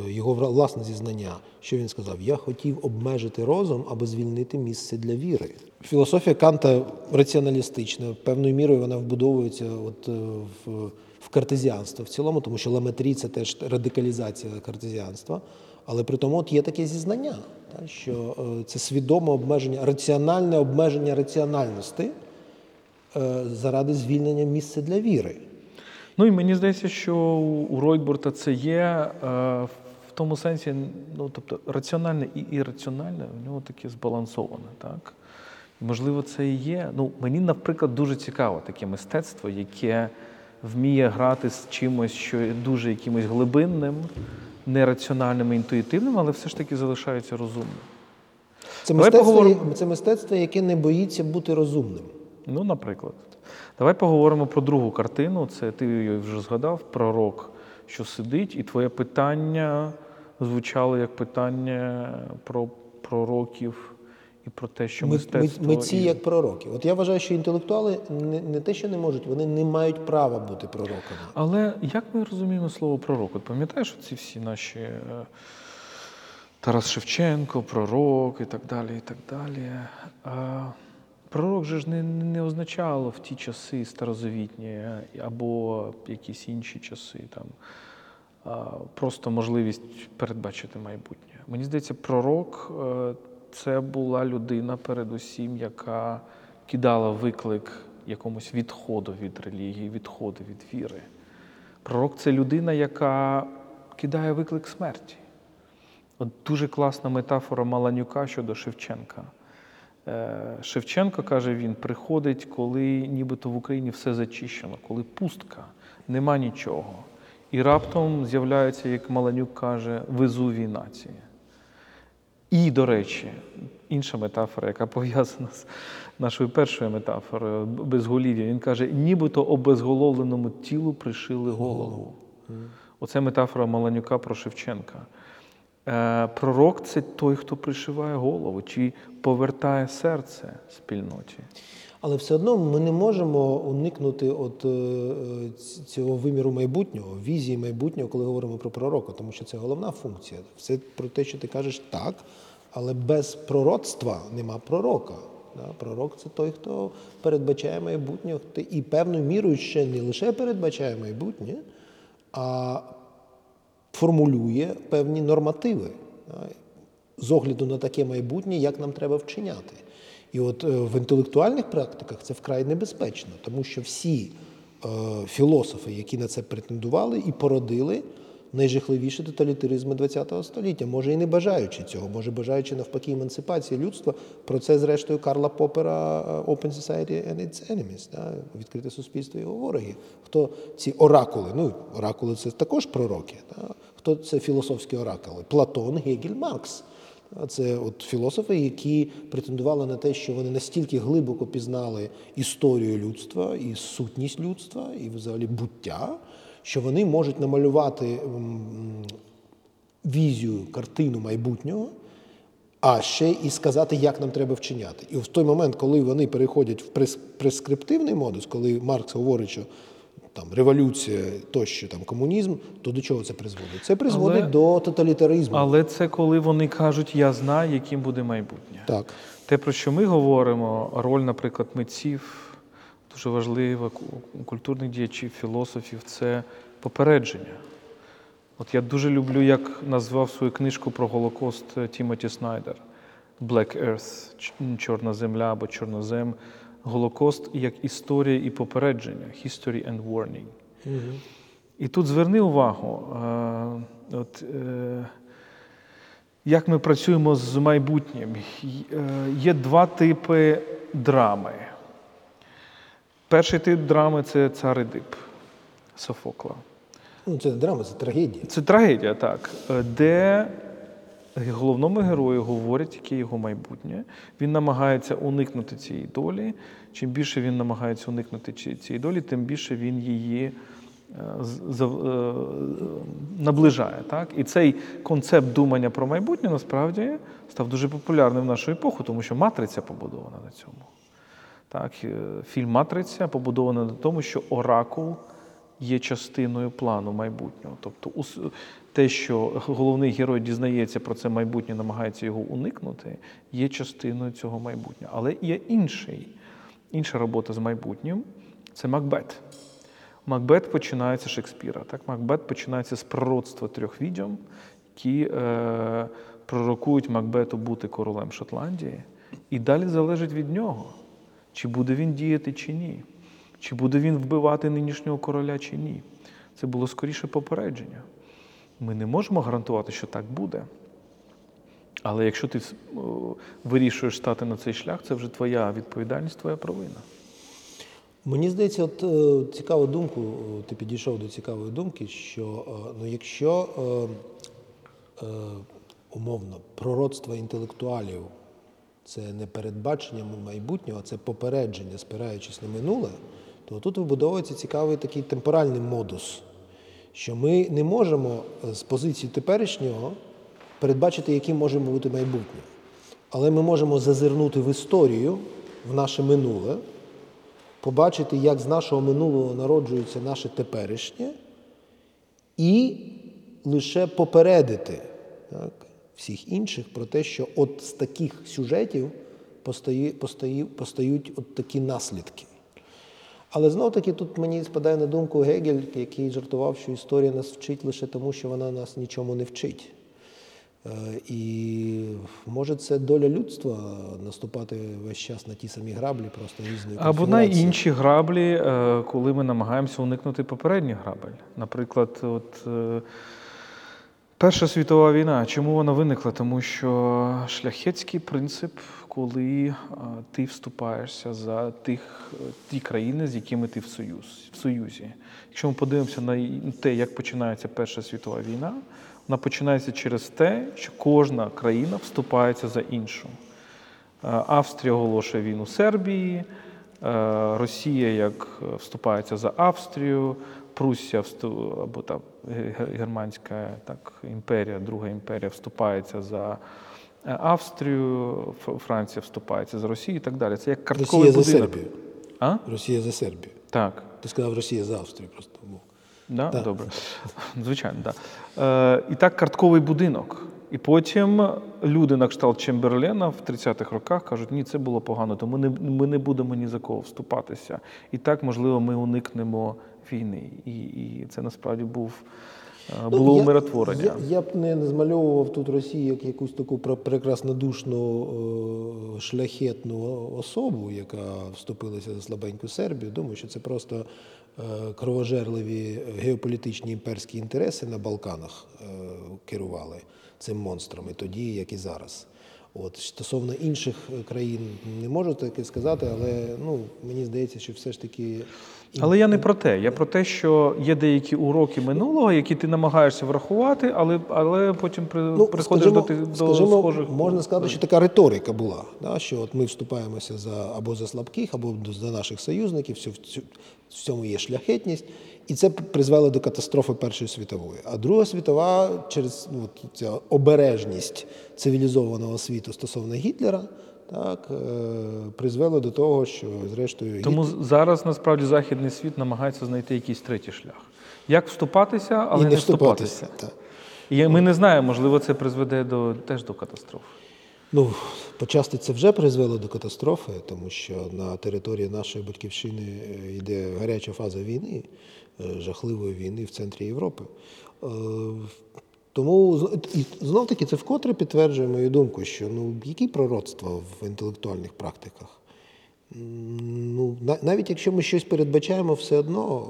Speaker 2: його власне зізнання, що він сказав: Я хотів обмежити розум, аби звільнити місце для віри. Філософія Канта раціоналістична, певною мірою вона вбудовується от е, в в картезіанство в цілому, тому що ламетрі це теж радикалізація картезіанства. Але при тому от є таке зізнання, та, що е, це свідоме обмеження, раціональне обмеження раціональності заради звільнення місця для віри.
Speaker 1: Ну і мені здається, що у Ройтбурта це є е, в тому сенсі, ну тобто раціональне і ірраціональне у нього таке збалансоване, так? Можливо, це і є. Ну, мені, наприклад, дуже цікаво таке мистецтво, яке вміє грати з чимось, що є дуже якимось глибинним, нераціональним, і інтуїтивним, але все ж таки залишається розумним.
Speaker 2: Це мистецтво,
Speaker 1: поговоримо.
Speaker 2: це мистецтво, яке не боїться бути розумним.
Speaker 1: Ну, наприклад. Давай поговоримо про другу картину. Це ти її вже згадав, пророк, що сидить, і твоє питання звучало як питання про пророків і про те, що
Speaker 2: Ми, ми,
Speaker 1: мистецтво.
Speaker 2: митці
Speaker 1: і-
Speaker 2: як пророки. От я вважаю, що інтелектуали не, не те, що не можуть, вони не мають права бути пророками.
Speaker 1: Але як ми розуміємо слово пророк? От пам'ятаєш ці всі наші е, Тарас Шевченко, пророк і так далі, і так далі. Пророк же ж не, не означало в ті часи старозавітні е, або якісь інші часи, там, просто можливість передбачити майбутнє. Мені здається, пророк е, це була людина, передусім, яка кидала виклик якомусь відходу від релігії, відходу від віри. Пророк це людина, яка кидає виклик смерті. От дуже класна метафора Маланюка щодо Шевченка. Е, Шевченко, каже він, приходить, коли нібито в Україні все зачищено, коли пустка, нема нічого. І раптом з'являється, як Маланюк каже, везувій нації. І, до речі, інша метафора, яка пов'язана з нашою першою метафорою безголів'я. Він каже, нібито обезголовленому тілу пришили голову. Оце метафора Маланюка про Шевченка. Е, Пророк це той, хто пришиває голову чи повертає серце спільноті.
Speaker 2: Але все одно ми не можемо уникнути от е, цього виміру майбутнього, візії майбутнього, коли говоримо про пророка, тому що це головна функція. Все про те, що ти кажеш так, але без пророцтва нема пророка. Пророк це той, хто передбачає майбутнє, і певною мірою ще не лише передбачає майбутнє, а формулює певні нормативи з огляду на таке майбутнє, як нам треба вчиняти. І от е, в інтелектуальних практиках це вкрай небезпечно, тому що всі е, філософи, які на це претендували і породили найжахливіші тоталітаризми ХХ століття, може і не бажаючи цього, може бажаючи навпаки емансипації людства. Про це, зрештою, Карла Попера е, Open Society and its Enemies, да, відкрите суспільство його вороги. Хто ці оракули? Ну, оракули це також пророки. Да? Хто це філософські оракули? Платон, Гегель, Маркс. Це от філософи, які претендували на те, що вони настільки глибоко пізнали історію людства і сутність людства, і взагалі буття, що вони можуть намалювати візію, картину майбутнього, а ще і сказати, як нам треба вчиняти. І в той момент, коли вони переходять в прес- прескриптивний модус, коли Маркс говорить, що там революція тощо, там комунізм, то до чого це призводить? Це призводить
Speaker 1: Але-
Speaker 2: до тоталітаризму.
Speaker 1: Але це коли вони кажуть, я знаю, яким буде майбутнє.
Speaker 2: Так.
Speaker 1: Те, про що ми говоримо, роль, наприклад, митців, дуже важлива, ку- культурних діячів, філософів це попередження. От я дуже люблю, як назвав свою книжку про Голокост е, Тімоті Снайдер Black Earth, Чорна земля або Чорнозем. Голокост як історія і попередження, history and warning. І тут зверни увагу, е, от, е, як ми працюємо з майбутнім. Є два типи драми. Перший тип драми це цар Едип Софокла.
Speaker 2: Ну, це не драма, це трагедія.
Speaker 1: Це трагедія, так, е, де головному герою говорять, яке його майбутнє. Він намагається уникнути цієї долі. Чим більше він намагається уникнути цієї долі, тим більше він її е, е, наближає. Так? І цей концепт думання про майбутнє насправді став дуже популярним в нашу епоху, тому що матриця побудована на цьому. Так, е, фільм Матриця побудований на тому, що оракул є частиною плану майбутнього. Тобто, те, що головний герой дізнається про це майбутнє, намагається його уникнути, є частиною цього майбутнього. Але є інший, інша робота з майбутнім це Макбет. Макбет починається з Шекспіра. Так? Макбет починається з пророцтва трьох відьом, які е, пророкують Макбету бути королем Шотландії. І далі залежить від нього, чи буде він діяти, чи ні, чи буде він вбивати нинішнього короля, чи ні. Це було скоріше попередження. Ми не можемо гарантувати, що так буде. Але якщо ти вирішуєш стати на цей шлях, це вже твоя відповідальність, твоя провина.
Speaker 2: Мені здається, от е, цікаву думку, е, ти підійшов до цікавої думки, що е, ну, якщо е, е, умовно пророцтво інтелектуалів це не передбачення майбутнього, це попередження, спираючись на минуле, то тут вибудовується цікавий такий темпоральний модус, що ми не можемо е, з позиції теперішнього передбачити, яким може бути майбутнє. Але ми можемо зазирнути в історію, в наше минуле, побачити, як з нашого минулого народжується наше теперішнє, і лише попередити так, всіх інших про те, що от з таких сюжетів постає, постає, постають от такі наслідки. Але знов таки тут мені спадає на думку Гегель, який жартував, що історія нас вчить лише тому, що вона нас нічому не вчить. Е, І може це доля людства наступати весь час на ті самі граблі, просто різною
Speaker 1: Або на інші граблі, е, коли ми намагаємося уникнути попередніх грабель. Наприклад, от е, Перша світова війна. Чому вона виникла? Тому що шляхетський принцип, коли е, ти вступаєшся за тих е, ті країни, з якими ти в союз в союзі. Якщо ми подивимося на те, як починається Перша світова війна, вона починається через те, що кожна країна вступається за іншу. Е, Австрія оголошує війну Сербії, Росія як вступається за Австрію, Пруссія або там ге- ге- Германська так, імперія, Друга імперія вступається за е, Австрію, Франція вступається за Росію і так далі. Це як картковий
Speaker 2: Росія за. Сербію.
Speaker 1: А?
Speaker 2: Росія за Сербію.
Speaker 1: Так.
Speaker 2: Ти сказав Росія за Австрію просто. був.
Speaker 1: Да?
Speaker 2: Так.
Speaker 1: Добре. Звичайно, так. Да. Е, і так картковий будинок. І потім люди на кшталт Чемберлена в 30-х роках кажуть, ні, це було погано, тому не, ми не будемо ні за кого вступатися. І так, можливо, ми уникнемо війни. І, і це насправді був, е,
Speaker 2: Ну,
Speaker 1: було
Speaker 2: я- Я, я б не змальовував тут Росію як якусь таку пр- прекраснодушну е, шляхетну особу, яка вступилася за слабеньку Сербію. Думаю, що це просто е, кровожерливі геополітичні імперські інтереси на Балканах е, керували цим монстром і тоді, як і зараз. От стосовно інших е, країн не можу таке сказати, але ну мені здається, що все ж таки
Speaker 1: Але я не про те. Я про те, що є деякі уроки минулого, які ти намагаєшся врахувати, але, але потім при,
Speaker 2: Ну,
Speaker 1: приходиш
Speaker 2: скажімо,
Speaker 1: до, ти- до
Speaker 2: скажімо,
Speaker 1: схожих.
Speaker 2: можна сказати, що така риторика була, да, що от ми вступаємося за або за слабких, або за наших союзників, в цьому є шляхетність. І це призвело до катастрофи Першої світової. А Друга світова через ну, ця обережність цивілізованого світу стосовно Гітлера так, е, призвело до того, що зрештою
Speaker 1: Тому зараз насправді західний світ намагається знайти якийсь третій шлях. Як вступатися, але
Speaker 2: і
Speaker 1: не,
Speaker 2: не
Speaker 1: вступатися.
Speaker 2: Так.
Speaker 1: І ми не знаємо, можливо, це призведе до теж до катастроф.
Speaker 2: Ну, почасти це вже призвело до катастрофи, тому що на території нашої батьківщини е, йде гаряча фаза війни, е, жахливої війни в центрі Європи. Тому знов таки це вкотре підтверджує мою думку, що ну які пророцтва в інтелектуальних практиках? Ну, навіть якщо ми щось передбачаємо, все одно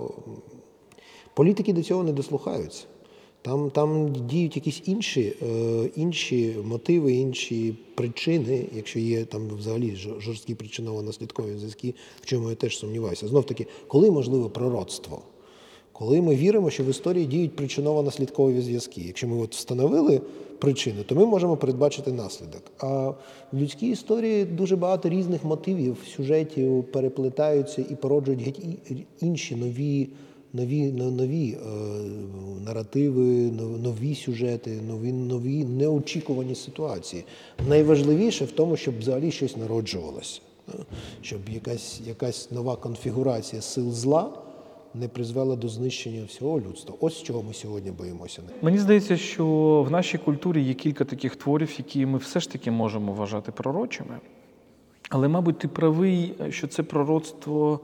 Speaker 2: Політики до цього не дослухаються. Там, там діють якісь інші, е, інші мотиви, інші причини, якщо є там взагалі жорсткі причинно-наслідкові зв'язки, в чому я теж сумніваюся. Знов таки, коли можливе пророцтво? Коли ми віримо, що в історії діють причинно-наслідкові зв'язки. Якщо ми от встановили причину, то ми можемо передбачити наслідок. А в людській історії дуже багато різних мотивів, сюжетів переплетаються і породжують геть інші нові, нові, но- нові е, наративи, нов- нові сюжети, нові, нові неочікувані ситуації. Найважливіше в тому, щоб взагалі щось народжувалося, е, щоб якась, якась нова конфігурація сил зла не призвела до знищення всього людства. Ось чого ми сьогодні боїмося.
Speaker 1: Мені здається, що в нашій культурі є кілька таких творів, які ми все ж таки можемо вважати пророчими. Але, мабуть, ти правий, що це пророцтво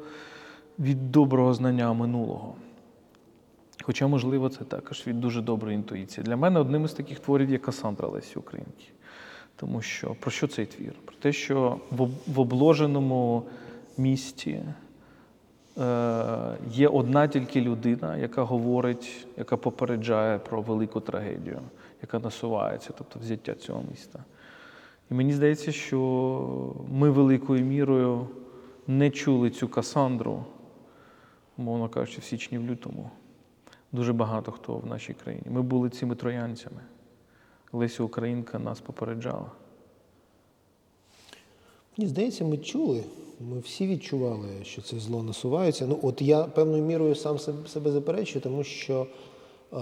Speaker 1: від доброго знання минулого. Хоча, можливо, це також від дуже доброї інтуїції. Для мене одним із таких творів є Касандра Лесі Українки. Тому що про що цей твір? Про те, що в обложеному місті є одна тільки людина, яка говорить, яка попереджає про велику трагедію, яка насувається, тобто взяття цього міста. І мені здається, що ми великою мірою не чули цю Касандру, мовно кажучи, в січні в лютому. Дуже багато хто в нашій країні. Ми були цими троянцями. Леся Українка нас попереджала.
Speaker 2: Мені здається, ми чули. Ми всі відчували, що це зло насувається. Ну, от я певною мірою сам себе- заперечую, тому що е, е,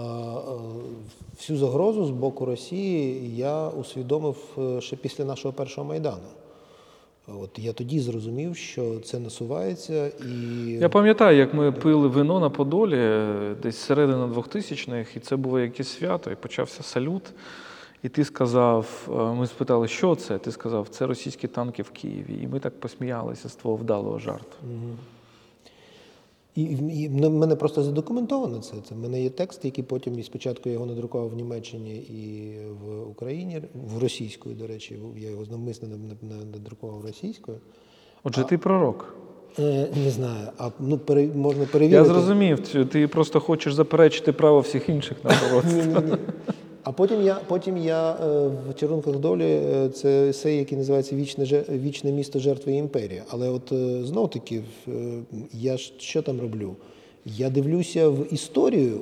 Speaker 2: всю загрозу з боку Росії я усвідомив е, ще після нашого першого майдану. От я тоді зрозумів, що це насувається, і
Speaker 1: Я пам'ятаю, як ми пили вино на Подолі е, десь середина 2000-х, і це було якесь свято, і почався салют. І ти сказав, е, ми спитали, що це? Ти сказав, це російські танки в Києві. І ми так посміялися з твого вдалого жарту.
Speaker 2: І, і в мене просто задокументовано це. Це в мене є текст, який потім і спочатку я його надрукував в Німеччині і в Україні, в російською, до речі, я його навмисно надрукував російською.
Speaker 1: Отже, ти пророк.
Speaker 2: Е, не знаю, а ну пере, можна перевірити.
Speaker 1: Я зрозумів, ти просто хочеш заперечити право всіх інших на пророцтво.
Speaker 2: А потім я, потім я е, в чарунках долі е, це есей, який називається Вічне, Вічне місто жертви імперії. Але от е, знов таки, я що там роблю? Я дивлюся в історію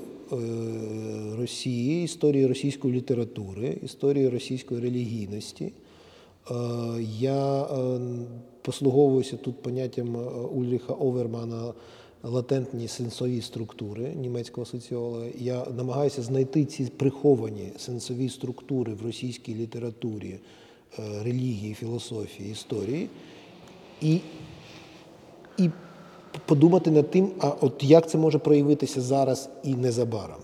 Speaker 2: Росії, історію російської літератури, історію російської релігійності. Я послуговуюся тут поняттям Ульріха Овермана латентні сенсові структури німецького соціолога. Я намагаюся знайти ці приховані сенсові структури в російській літературі, е, релігії, філософії, історії. І, і подумати над тим, а от як це може проявитися зараз і незабаром.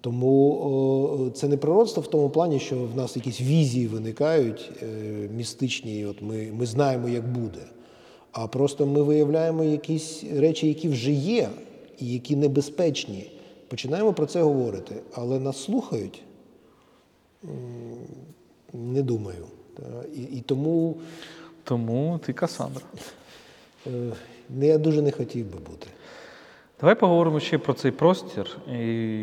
Speaker 2: Тому це не пророцтво в тому плані, що в нас якісь візії виникають е, містичні, от ми, ми знаємо, як буде. А просто ми виявляємо якісь речі, які вже є, і які небезпечні. Починаємо про це говорити, але нас слухають. Не думаю. І, і тому
Speaker 1: Тому ти Касандра.
Speaker 2: е, не- я дуже не хотів би бути.
Speaker 1: Давай поговоримо ще про цей простір. І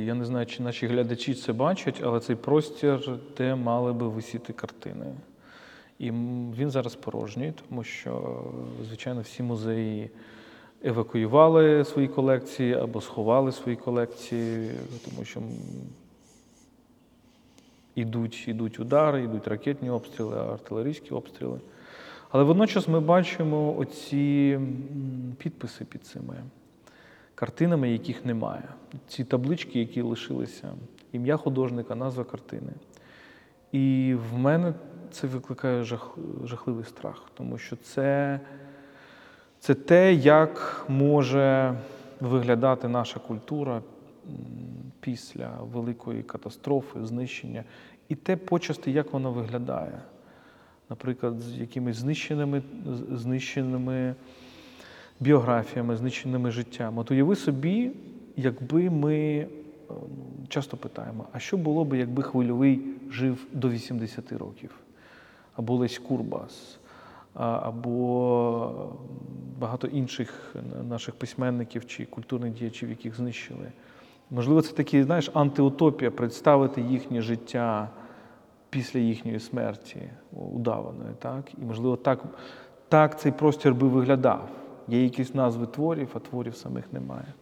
Speaker 1: я не знаю, чи наші глядачі це бачать, але цей простір, де мали би висіти картини. І він зараз порожній, тому що, звичайно, всі музеї евакуювали свої колекції або сховали свої колекції, тому що м, ідуть, ідуть удари, ідуть ракетні обстріли, артилерійські обстріли. Але водночас ми бачимо оці підписи під цими картинами, яких немає. Ці таблички, які лишилися, ім'я художника, назва картини. І в мене це викликає жах, жахливий страх, тому що це, це те, як може виглядати наша культура після великої катастрофи, знищення, і те почасти, як воно виглядає. Наприклад, з якимись знищеними, знищеними біографіями, знищеними життям. От уяви собі, якби ми е, ну, часто питаємо, а що було б, якби хвильовий жив до 80 років? Або Лесь Курбас, або багато інших наших письменників чи культурних діячів, яких знищили. Можливо, це такий, знаєш, антиутопія представити їхнє життя після їхньої смерті удаваної. Так? І, можливо, так, так цей простір би виглядав. Є якісь назви творів, а творів самих немає.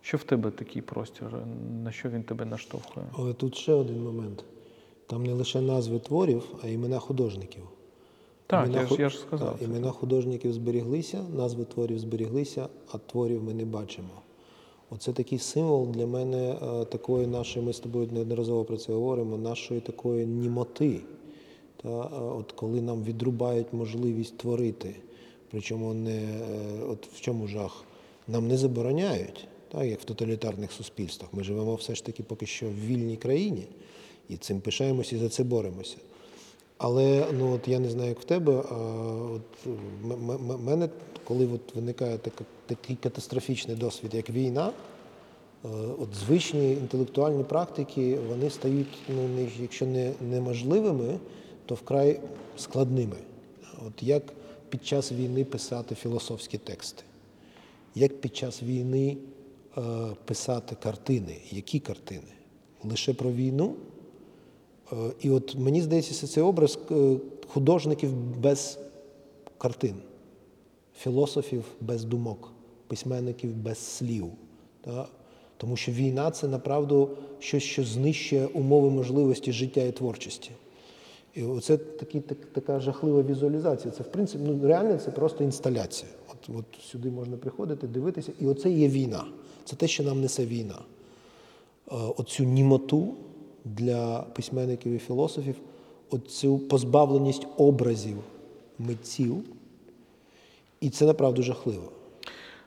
Speaker 1: Що в тебе такий простір? На що він тебе наштовхує?
Speaker 2: Але тут ще один момент. Там не лише назви творів, а імена художників.
Speaker 1: Так,
Speaker 2: Імена
Speaker 1: я ж, я ж сказав.
Speaker 2: Так, імена художників зберіглися, назви творів зберіглися, а творів ми не бачимо. Оце такий символ для мене е, такої нашої, ми з тобою неодноразово про це говоримо, нашої такої німоти. Та, е, от коли нам відрубають можливість творити. Причому не е, от в чому жах? Нам не забороняють, так, як в тоталітарних суспільствах. Ми живемо все ж таки поки що в вільній країні і цим пишаємося і за це боремося. Але ну от я не знаю, як в тебе. А от мене, коли от виникає така, такий катастрофічний досвід, як війна, е, от звичні інтелектуальні практики вони стають, ну якщо не неможливими, то вкрай складними. От як під час війни писати філософські тексти, як під час війни е, писати картини, які картини? Лише про війну? Е, І от мені здається, що це образ е, художників без картин, філософів без думок, письменників без слів. Тому що війна це направду щось, що знищує умови можливості життя і творчості. І оце такі, так, така жахлива візуалізація. Це, в принципі, ну, реально це просто інсталяція. От, от сюди можна приходити, дивитися, і оце є війна. Це те, що нам несе війна. Е, оцю німоту для письменників і філософів, оцю позбавленість образів митців. І це направду жахливо.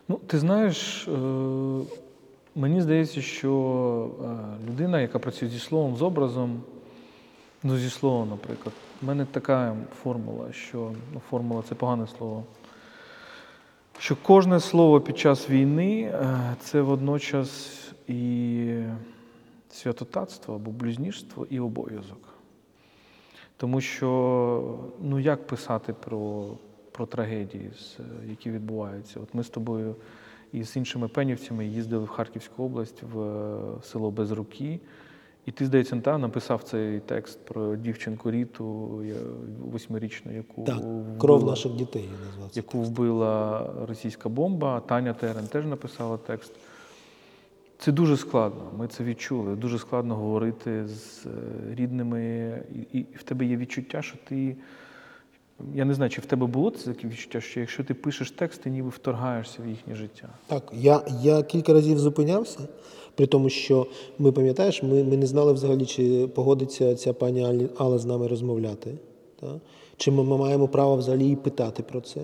Speaker 1: Ну, ти знаєш, е, мені здається, що е, людина, яка працює зі словом, з образом, ну, зі словом, наприклад, в мене така формула, що ну, формула це погане слово. Що кожне слово під час війни е, це водночас і святотатство або блюзнірство, і обов'язок. Тому що ну як писати про, про трагедії, які відбуваються? От ми з тобою і з іншими пенівцями їздили в Харківську область в село Безруки. І ти, здається, та, написав цей текст про дівчинку Ріту, восьмирічну, яку
Speaker 2: Так,
Speaker 1: вбила-
Speaker 2: кров наших дітей я назвав це.
Speaker 1: яку вбила російська бомба. Таня Терен теж написала текст. Це дуже складно. Ми це відчули. Дуже складно говорити з е, рідними, і, і в тебе є відчуття, що ти. Я не знаю, чи в тебе було це таке відчуття, що якщо ти пишеш текст, ти ніби вторгаєшся в їхнє життя.
Speaker 2: Так, я, я кілька разів зупинявся, при тому, що ми пам'ятаєш, ми, ми не знали взагалі, чи погодиться ця пані Алла з нами розмовляти. Та? Чи ми, ми маємо право взагалі її питати про це,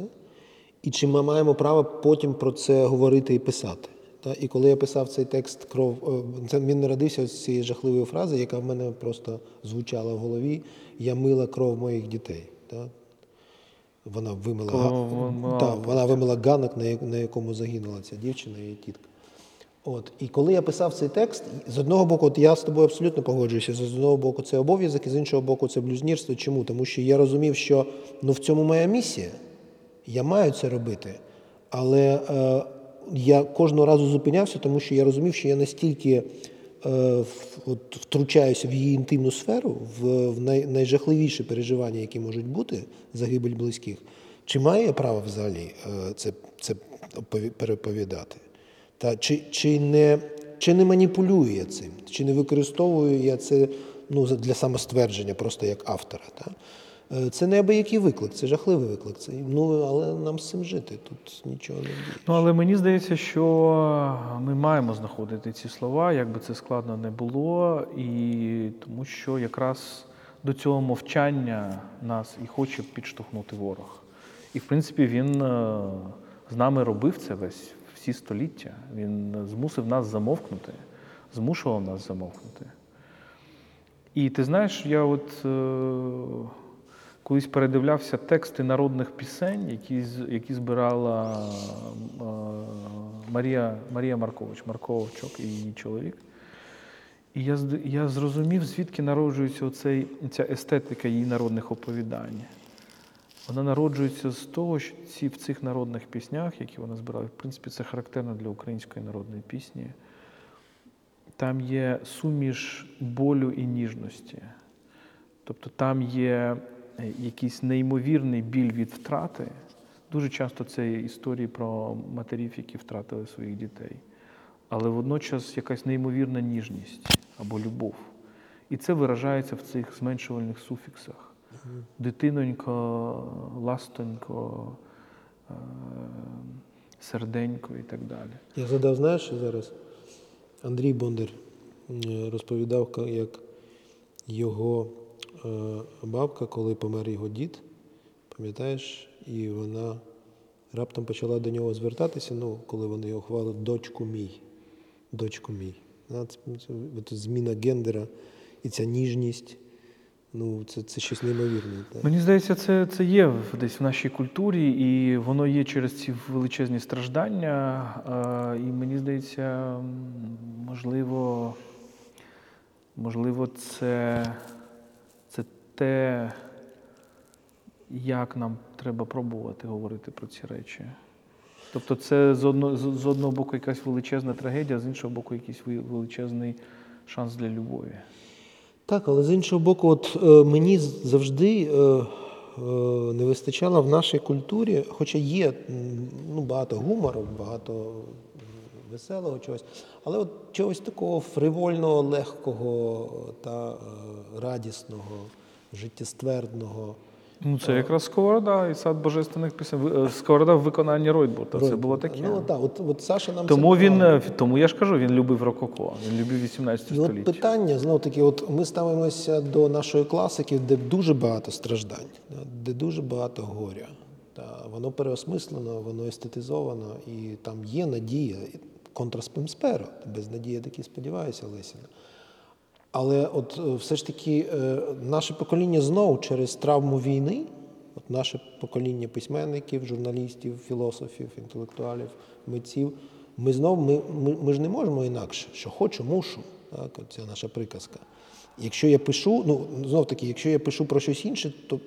Speaker 2: і чи ми маємо право потім про це говорити і писати. Та? І коли я писав цей текст кров, е, це він народився з цієї жахливої фрази, яка в мене просто звучала в голові: Я мила кров моїх дітей. Та? Вона вимила,
Speaker 1: вимила
Speaker 2: та, вона вимила ганок, на на якому загинула ця дівчина і тітка. От. І коли я писав цей текст, з одного боку, от я з тобою абсолютно погоджуюся, з одного боку це обов'язок, і з іншого боку, це блюзнірство. Чому? Тому що я розумів, що ну, в цьому моя місія, я маю це робити. Але е, я кожного разу зупинявся, тому що я розумів, що я настільки е, от, втручаюся в її інтимну сферу, в, в най, найжахливіші переживання, які можуть бути, загибель близьких. Чи маю я право взагалі е, це, це переповідати? Та чи, чи, не, чи не маніпулюю я цим, чи не використовую я це ну, для самоствердження, просто як автора. Та? Е, Це неабиякий виклик, це жахливий виклик. Це, ну, але нам з цим жити. Тут нічого не діє.
Speaker 1: Ну, але мені здається, що ми маємо знаходити ці слова, як би це складно не було, і тому що якраз до цього мовчання нас і хоче підштовхнути ворог. І в принципі він е, з нами робив це весь всі століття. Він змусив нас замовкнути, змушував нас замовкнути. І ти знаєш, я от е, колись передивлявся тексти народних пісень, які, які збирала е, Марія, Марія Маркович, Марковчок і її чоловік. І я, я зрозумів, звідки народжується оцей, ця естетика її народних оповідань. Вона народжується з того, що ці, в цих народних піснях, які вона збирала, в принципі, це характерно для української народної пісні. Там є суміш болю і ніжності. Тобто там є якийсь неймовірний біль від втрати. Дуже часто це є історії про матерів, які втратили своїх дітей. Але водночас якась неймовірна ніжність або любов. І це виражається в цих зменшувальних суфіксах. Дитинонько, ластонько, е, серденько і так далі.
Speaker 2: Я згадав, знаєш, що зараз Андрій Бондар розповідав, як його е, бабка, коли помер його дід, пам'ятаєш, і вона раптом почала до нього звертатися, ну, коли вони його хвалили, дочку мій, дочку мій. Це- Зміна гендера і ця ніжність, ну, це, це щось неймовірне. так.
Speaker 1: Мені здається, це, це є десь в нашій культурі, і воно є через ці величезні страждання. Е, І мені здається, можливо, можливо, це те, як нам треба пробувати говорити про ці речі. Тобто, це з одного, з одного боку якась величезна трагедія, з іншого боку, якийсь величезний шанс для любові.
Speaker 2: Так, але з іншого боку, от е, мені завжди е, е, не вистачало в нашій культурі, хоча є ну, багато гумору, багато веселого чогось, але от чогось такого фривольного, легкого та е, радісного, життєствердного.
Speaker 1: Ну, це якраз Сковорода і сад божественних пісень. Е, Сковорода в виконанні Ройбурта. Це було таке.
Speaker 2: Ну так, от, от Саша нам
Speaker 1: Тому
Speaker 2: це
Speaker 1: він, е, тому я ж кажу, він любив рококо, він любив 18
Speaker 2: І от питання знов таки, от ми ставимося до нашої класики, де дуже багато страждань, де дуже багато горя. Та воно переосмислено, воно естетизовано, і там є надія. Контраспемсперо. Без надії я таки сподіваюся, Лесіна. Але от е, все ж таки е, наше покоління знову через травму війни, от наше покоління письменників, журналістів, філософів, інтелектуалів, митців, ми знову ми, ми, ми ж не можемо інакше, що хочу, мушу. Так, ця наша приказка. Якщо я пишу, ну знов таки, якщо я пишу про щось інше, то,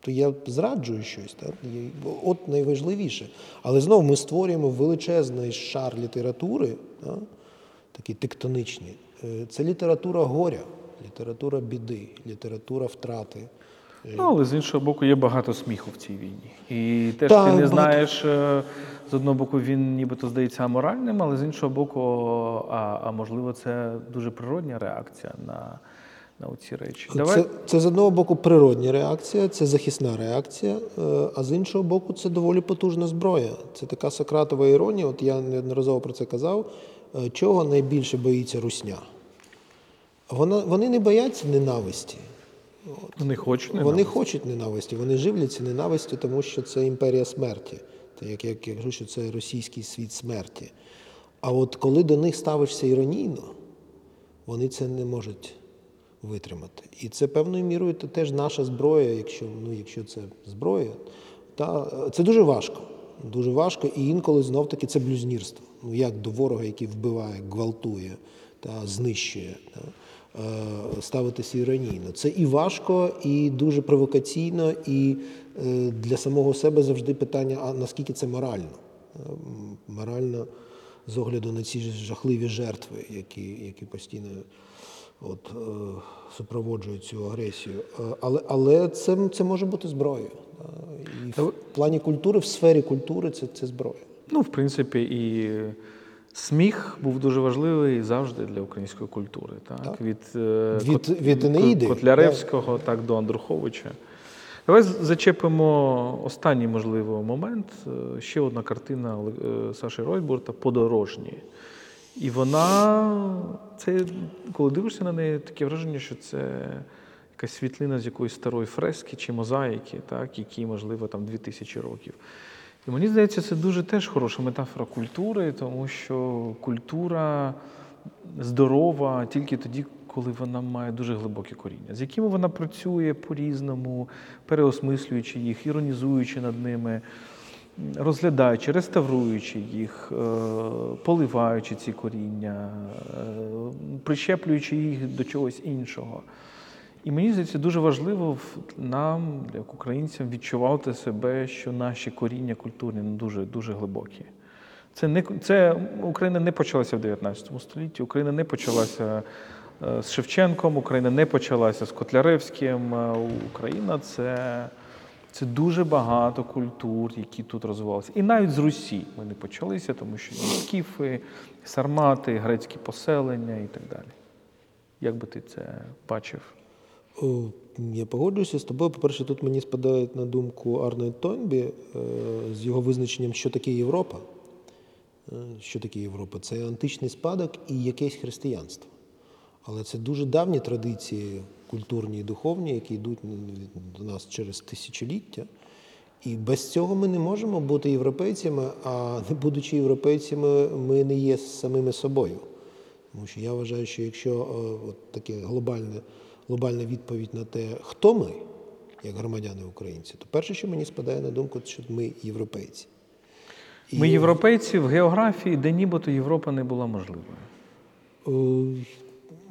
Speaker 2: то я зраджую щось. Так? От найважливіше. Але знову ми створюємо величезний шар літератури. Так? такі тектонічні. Е, Це література горя, література біди, література втрати.
Speaker 1: Ну, але з іншого боку, є багато сміху в цій війні. І теж
Speaker 2: Так,
Speaker 1: ти не
Speaker 2: багато.
Speaker 1: знаєш, е, з одного боку, він нібито здається аморальним, але з іншого боку, а, а можливо, це дуже природня реакція на, на ці речі.
Speaker 2: Це, це з одного боку природня реакція, це захисна реакція, е, а з іншого боку, це доволі потужна зброя. Це така Сократова іронія. От я неодноразово про це казав. Е, Чого найбільше боїться русня? Вона, вони не бояться ненависті.
Speaker 1: Вони хочуть не
Speaker 2: Вони хочуть ненависті, вони живляться ненавистю, тому що це імперія смерті. Як, я кажу, що це російський світ смерті. А от коли до них ставишся іронійно, вони це не можуть витримати. І це певною мірою теж наша зброя, якщо, ну, якщо це зброя, та е, це дуже важко. Дуже важко, і інколи знов таки це блюзнірство. Ну як до ворога, який вбиває, гвалтує та знищує. Та, е, ставитися іронійно. Це і важко, і дуже провокаційно, і е, для самого себе завжди питання: а наскільки це морально? Е, Морально з огляду на ці жахливі жертви, які, які постійно от, е, супроводжують цю агресію. Е, Але, але це, це може бути зброєю. Е, І в плані культури, в сфері культури це, це зброя.
Speaker 1: Ну, в принципі, і сміх був дуже важливий завжди для української культури. Так? Від, е,
Speaker 2: Від-
Speaker 1: Кот-
Speaker 2: від Енеїди,
Speaker 1: Котляревського так, до Андруховича. Давай зачепимо останній, можливо, момент. Ще одна картина Саші Ройтбурта подорожні. І вона, це, коли дивишся на неї, таке враження, що це якась світлина з якоїсь старої фрески чи мозаїки, так, які, можливо, там 2000 років. І мені здається, це дуже теж хороша метафора культури, тому що культура здорова тільки тоді, коли вона має дуже глибокі коріння, з якими вона працює по-різному, переосмислюючи їх, іронізуючи над ними, розглядаючи, реставруючи їх, е, поливаючи ці коріння, е, прищеплюючи їх до чогось іншого. І мені здається, дуже важливо нам, як українцям, відчувати себе, що наші коріння культурні дуже, дуже глибокі. Це не це Україна не почалася в 19 столітті. Україна не почалася е, з Шевченком, Україна не почалася з Котляревським. Україна це, це дуже багато культур, які тут розвивалися. І навіть з Русі не почалися, тому що скіфи, сармати, грецькі поселення і так далі. Як би ти це бачив?
Speaker 2: Я погоджуюся з тобою. По-перше, тут мені спадає на думку Арнольд Тойнбі е, з його визначенням, що таке Європа. Е, Що таке Європа? Це античний спадок і якесь християнство. Але це дуже давні традиції культурні і духовні, які йдуть до нас через тисячоліття. І без цього ми не можемо бути європейцями, а не будучи європейцями, ми не є самими собою. Тому що я вважаю, що якщо е, от таке глобальне, глобальна відповідь на те, хто ми, як громадяни українці, то перше, що мені спадає на думку, що ми європейці. І,
Speaker 1: Ми європейці в географії, де нібито Європа не була можливою.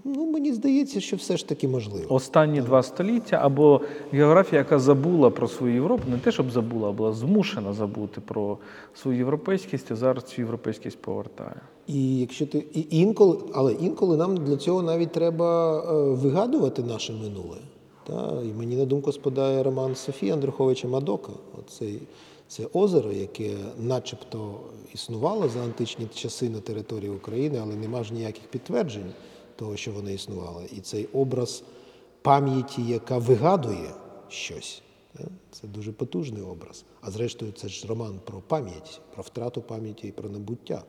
Speaker 2: Ну, мені здається, що все ж таки можливо.
Speaker 1: Останні два століття або географія, яка забула про свою Європу, не те, щоб забула, а була змушена забути про свою європейськість, а зараз цю європейськість повертає.
Speaker 2: І якщо ти і інколи, але інколи нам для цього навіть треба е, вигадувати наше минуле. Та? І мені на думку спадає роман Софії Андруховича Мадока. Оцей це озеро, яке начебто існувало за античні часи на території України, але нема ж ніяких підтверджень того, що воно існувало. І цей образ пам'яті, яка вигадує щось. Це дуже потужний образ. А зрештою, це ж роман про пам'ять, про втрату пам'яті і про набуття.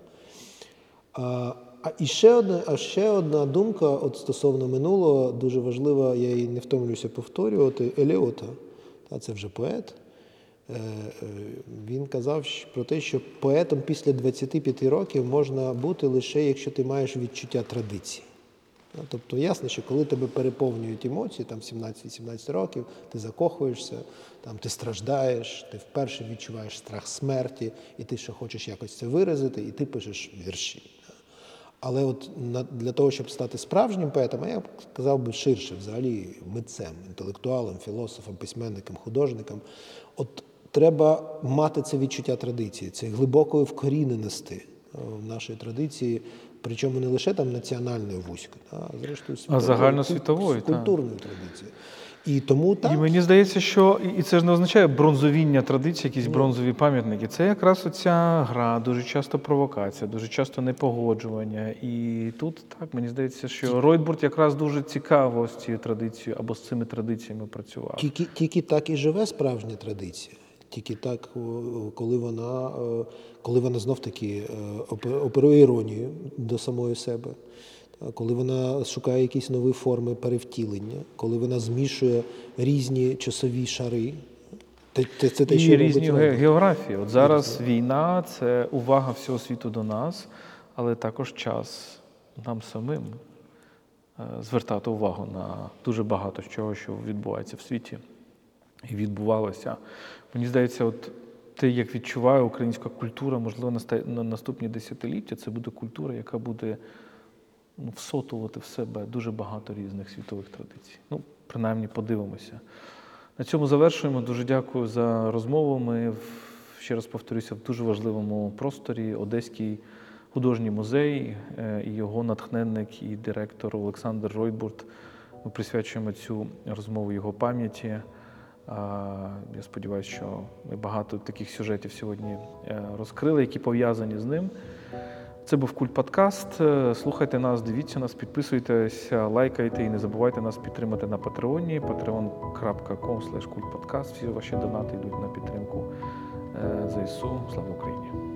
Speaker 2: А, а і ще одна, а ще одна думка от стосовно минулого, дуже важлива, я її не втомлюся повторювати. Еліота, та, це вже поет. Е, е, Він казав про те, що поетом після 25 років можна бути лише якщо ти маєш відчуття традиції. Ну, Тобто ясно, що коли тебе переповнюють емоції, там 17-18 років, ти закохуєшся, там ти страждаєш, ти вперше відчуваєш страх смерті, і ти ще хочеш якось це виразити, і ти пишеш вірші. Але от для того, щоб стати справжнім поетом, а я б сказав би ширше, взагалі митцем, інтелектуалом, філософом, письменником, художником, от треба мати це відчуття традиції, це глибокою вкоріненості е, в нашої традиції, причому не лише там національної вузької, а зрештою світової,
Speaker 1: загальносвітової,
Speaker 2: культурної традиції. І тому так.
Speaker 1: І мені здається, що і- і це ж не означає бронзовіння традицій, якісь бронзові пам'ятники. Це якраз оця гра, дуже часто провокація, дуже часто непогоджування. І тут так мені здається, що Ройтбурт якраз дуже цікаво з цією традицією або з цими традиціями працював.
Speaker 2: Тільки, тільки так і живе справжня традиція. Тільки так, коли вона, е, коли вона знов таки е, оперує іронію до самої себе, коли вона шукає якісь нові форми перевтілення, коли вона змішує різні часові шари. Те- Це те,
Speaker 1: І
Speaker 2: що
Speaker 1: різні
Speaker 2: Роберт.
Speaker 1: географії. От зараз війна це увага всього світу до нас, але також час нам самим е, звертати увагу на дуже багато чого, що відбувається в світі і відбувалося. Мені здається, от те, як відчуває українська культура, можливо, на наступні десятиліття, це буде культура, яка буде ну, всотувати в себе дуже багато різних світових традицій. Ну, принаймні, подивимося. На цьому завершуємо. Дуже дякую за розмову. Ми ще раз повторюся в дуже важливому просторі Одеський художній музей е, і його натхненник і директор Олександр Ройтбурт. Ми присвячуємо цю розмову його пам'яті. Я сподіваюся, що ми багато таких сюжетів сьогодні е, розкрили, які пов'язані з ним. Це був Культ Подкаст. Е, Слухайте нас, дивіться нас, підписуйтесь, лайкайте і не забувайте нас підтримати на Патреоні. patreon.com. Всі ваші донати йдуть на підтримку е, ЗСУ. Слава Україні!